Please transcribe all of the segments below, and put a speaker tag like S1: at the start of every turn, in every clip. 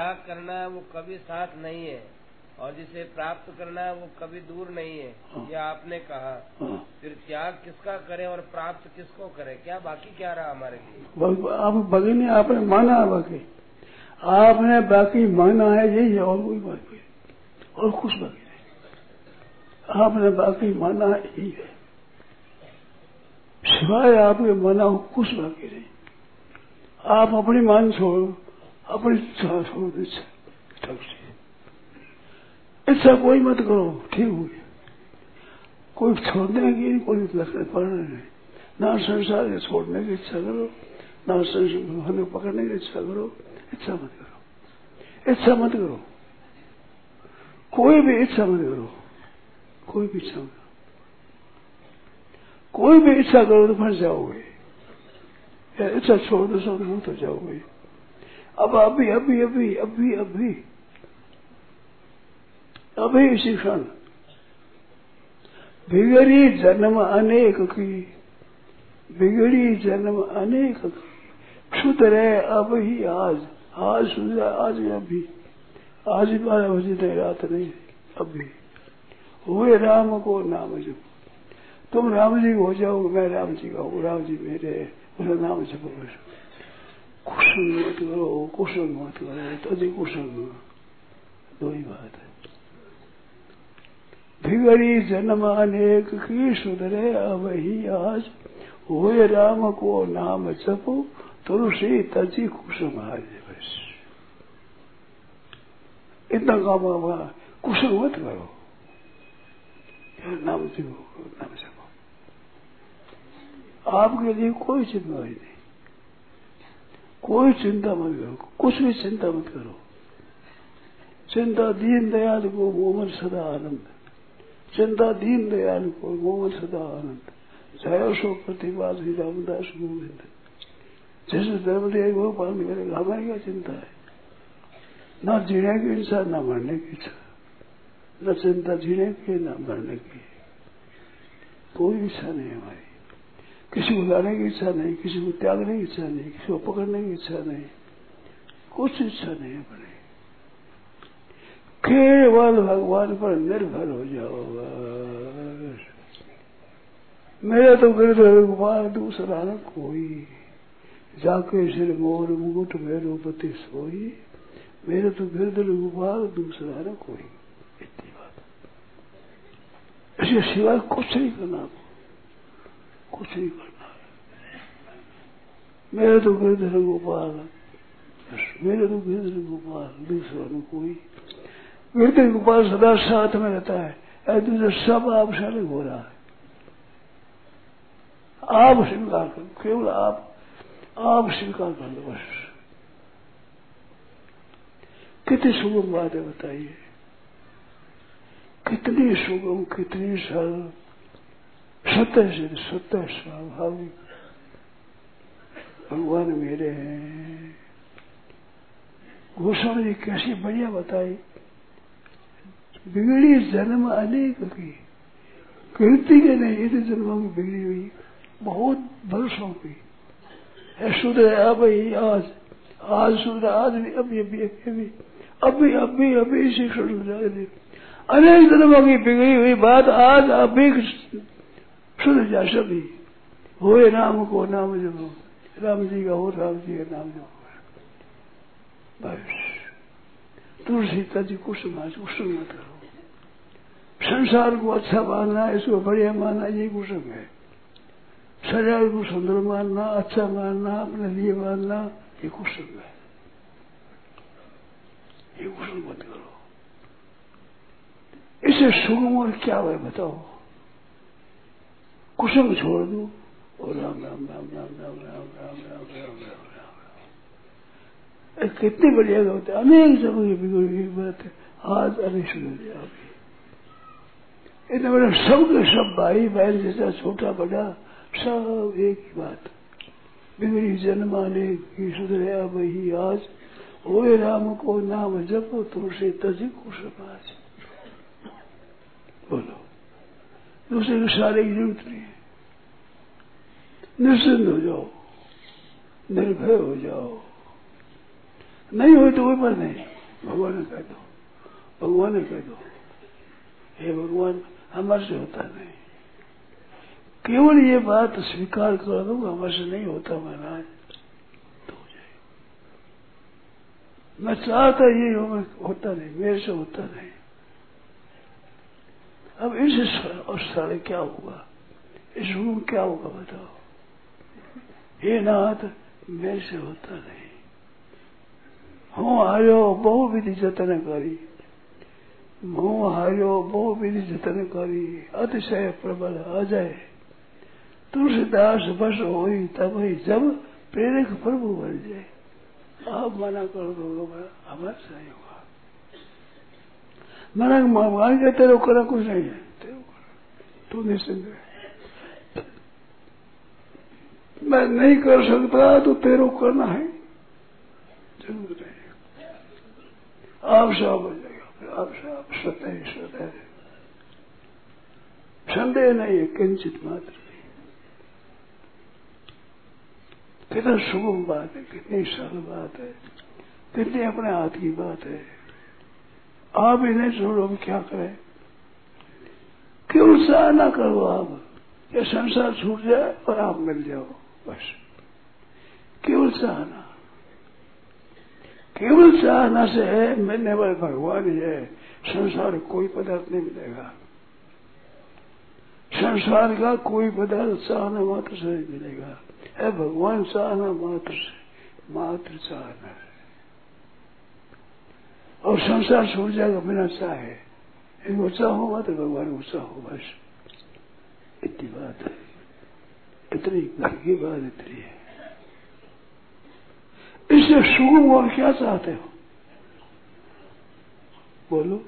S1: त्याग करना है वो कभी साथ नहीं है और जिसे प्राप्त करना है वो कभी दूर नहीं है। ये आपने कहा।
S2: हाँ।
S1: फिर त्याग किसका करें और प्राप्त किसको करें? क्या बाकी क्या रहा हमारे लिए?
S2: आप भगिनी आपने माना है बाकी। आपने बाकी माना है यही है और कोई बाकी नहीं। और कुछ बाकी नहीं। आपने बाकी माना है यही है। सिवाय आपके माना हो कुछ बाकी नहीं। आप अपनी मान छोड़ो। दो इच्छा इच्छा कोई मत करो, ठीक हो कोई छोड़ने की कोई पढ़ने नहीं। ना संसार के छोड़ने की इच्छा करो, ना संसार पकड़ने की इच्छा करो, इच्छा मत करो। इच्छा मत करो। कोई भी इच्छा मत करो। कोई भी इच्छा मत करो। कोई भी इच्छा करो तो फंस जाओगे। इच्छा छोड़ दो सब मुक्त हो जाओगे। अब अभी अभी अभी अभी अभी अभी इसी क्षण बिगड़ी जन्म अनेक की, बिगड़ी जन्म अनेक की। सुधरे अब ही आज आज सुधरे आज अभी। आज बारह बजे नहीं रात नहीं अभी हुए राम को नाम जप। तुम राम जी हो जाओ, मैं राम जी का हूँ, राम जी मेरे मेरा नाम जपो कुसंग मत करो कुसंग मत करो तभी कुसंग दो ही बात है बिगड़ी जन्म अनेक की सुधरे अब ही आज हुए राम को नाम जपो तुलसी तजी कुसुम आज बस इतना काम हुआ कुसुम मत करो नाम जपो नाम जपो आपके लिए कोई जिम्मेवारी नहीं कोई चिंता मत करो, कुछ भी चिंता मत करो। चिंता दीन दयाल को मोमन सदा आनंद। चिंता दीन दयाल को मोमन सदा आनंद। जय सो प्रतिभा श्री रामदास गोविंद। जैसे धर्म दिया वो पालन करेगा हमारी क्या चिंता है? न जीने की इच्छा, न मरने की इच्छा। न चिंता जीने की, न मरने की। कोई इच्छा नहीं हमारी। किसी को लाने की इच्छा नहीं, किसी को त्यागने की इच्छा नहीं, किसी को पकड़ने की इच्छा नहीं। कुछ इच्छा नहीं अपने। केवल भगवान पर निर्भर हो जाओ मेरा तो गिरधर गोपाल दूसरा न कोई। जाके सिर मोर मुकुट मेरो पति सोई। मेरे तो गिरधर गोपाल दूसरा न कोई। इतनी बात। इसके सिवाय कुछ नहीं करना। कुछ नहीं करना मेरे तो गिरधर गोपाल मेरे तो गिरधर गोपाल दूसरा न कोई गिरधर गोपाल सदा साथ में रहता है। दूसरा सब आप अलग हो रहा है। आप स्वीकार करो, केवल आप आप स्वीकार कर लो बस। कितनी सुगम बात है बताइए। कितनी सुगम, कितनी सरल सत्य से सत्य स्वाभाविक भगवान मेरे हैं। गोस्वामी जी कैसी बढ़िया बताई। बिगड़ी जन्म अनेक की। कीर्ति के नहीं इतने जन्मों की बिगड़ी हुई। बहुत वर्षों की। सुधर अब ही आज आज सुधर, आज भी, अभी अभी अभी अभी। अभी अभी इसी सुधर। अनेक जन्मों की बिगड़ी हुई बात आज अभी सुधर जा सभी। हो राम को नाम जपो राम जी का हो, राम जी का नाम जपो बस। तुलसी तजी कुसुम कुसुम मत करो संसार को अच्छा मानना इसको बढ़िया मानना ये कुसुम है। शरीर को सुंदर मानना अच्छा मानना, अपने लिए मानना, ये कुसुम है। ये कुसुम मत करो। इसे सुगम और क्या है, बताओ। कुसुम छोड़ दो और राम राम राम राम राम राम राम राम राम राम राम कितनी बढ़िया होते अनेक जगह की बिगड़ी हुई बात है आज अनेक सुन अभी इतना बड़ा सबके सब भाई बहन जैसा छोटा बड़ा सब एक ही बात बिगड़ी जन्माने की सुधरे वही आज होए राम को नाम जपो तुमसे तजी को समाज बोलो दूसरे के सारे की ज़रूरत नहीं है। निश्चिंत हो जाओ। निर्भय हो जाओ। नहीं हुई तो कोई पर नहीं। भगवान ने कह दो। भगवान ने कह दो। हे भगवान, हमारे से होता नहीं। केवल ये बात स्वीकार कर दो हमारे से नहीं होता महाराज। तो हो जाए मैं चाहता ये होता नहीं। मेरे से होता नहीं। अब इस अवस्था में क्या होगा इस रूम क्या होगा बताओ? ये नाथ मेरे से होता नहीं। हूँ बहु विधि जतन करी। हूँ बहु विधि जतन करी। अतिशय प्रबल आ जाए। तुलसीदास बस हो तब ही जब प्रेरक प्रभु बन जाए। आप मना कर दो हमारा सही होगा मना मान के तेरे करा कुछ नहीं है। तू निश्चिंत मैं नहीं कर सकता तो तेरे करना है। ज़रूर नहीं आप सब हो जाएगा आप सत्य ही सत्य संदेह नहीं है, किंचित मात्र कितना सुगम बात है, कितनी सरल बात है, कितनी अपने हाथ की बात है। आप इन्हें छोड़ो, हम क्या करें? क्यों उत्साह ना करो आप? ये संसार छूट जाए और आप मिल जाओ, बस। केवल चाहना केवल चाहना से है? मिलने वाले भगवान ही है। संसार कोई पदार्थ नहीं मिलेगा। संसार का कोई पदार्थ चाहना मात्र से नहीं मिलेगा। है भगवान चाहना मात्र से, मात्र चाहना है। और संसार छूट जाएगा, बिना चाहे। इनको होगा तो भगवान को चाहो बस, इतनी बात है। इतनी घर की बात इतनी है। इससे सुगम और क्या चाहते हो? बोलो।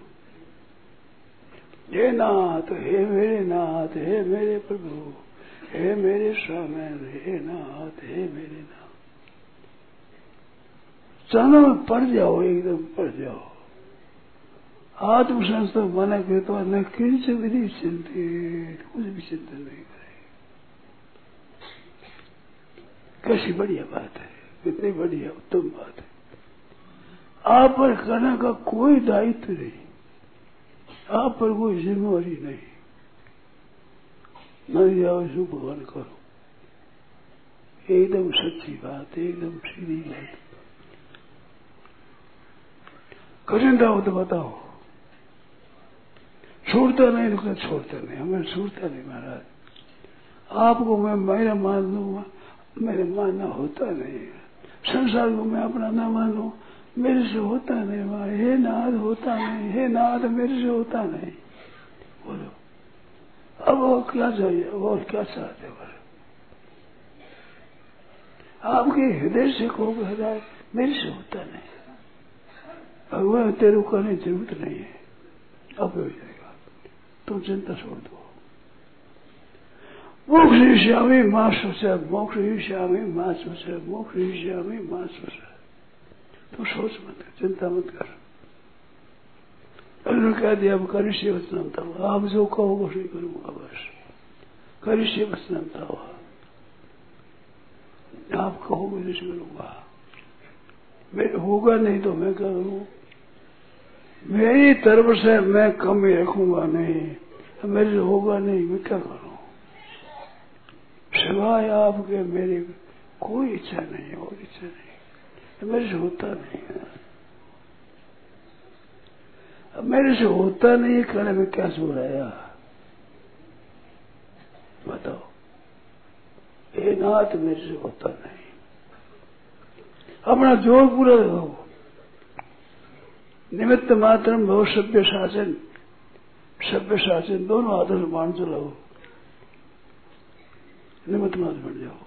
S2: हे नाथ, हे मेरे नाथ, हे मेरे प्रभु, हे मेरे स्वामी, हे नाथ, हे मेरे नाथ। चरणों में पड़ जाओ, एकदम पड़ जाओ। आत्म संस्था के तो न किंच विधि चिंतित कुछ भी चिंतन नहीं करे कैसी बढ़िया बात है, कितनी बढ़िया, उत्तम बात है। आप पर करने का कोई दायित्व नहीं, आप पर कोई जिम्मेवारी नहीं। मर जाओ जो भगवान करो। एकदम सच्ची बात, एकदम सीधी बात। कठिनता हो तो बताओ। छोड़ता नहीं तो छोड़ता नहीं। हमें छोड़ता नहीं महाराज। आपको मैं मेरा मान लूँगा मेरे मानना होता नहीं। संसार को मैं अपना न मानू। मेरे से होता नहीं वहाँ हे नाद, होता नहीं। हे नाद, मेरे से होता नहीं। बोलो। अब वो क्या चाहिए? वो क्या चाहते बोलो आपके हृदय से को हृदय मेरे से होता नहीं। भगवान तेरे को करने की ज़रूरत नहीं है। अब हो जाएगा। तुम चिंता छोड़ दो। मोक्ष ईश्यामी माँ सोच मोक्ष ईश्यामी माँ सोच मोक्ष ईश्यामी माँ सोच तू सोच मत कर चिंता मत कर। अर्जुन कह दिया, अब करिष्य वचनम था आप जो कहो वो सही करूँगा बस। करिष्य वचनम था आप कहो मैं करूँगा। मैं होगा नहीं तो मैं करूँ? मेरी तरफ़ से मैं कमी रखूँगा नहीं। मेरे होगा नहीं, मैं क्या करूँ? सिवाय आपके मेरी कोई इच्छा नहीं, और इच्छा नहीं। मेरे से होता नहीं है। अब मेरे से होता नहीं कहने में क्या सुनाया बताओ। ये नाथ मेरे से होता नहीं। अपना ज़ोर पूरा लगाओ निमित्त मात्र बहुत सभ्य शासन सभ्य शासन दोनों आदर्श बाण चलाओ निमित्त मात्र बन जाओ।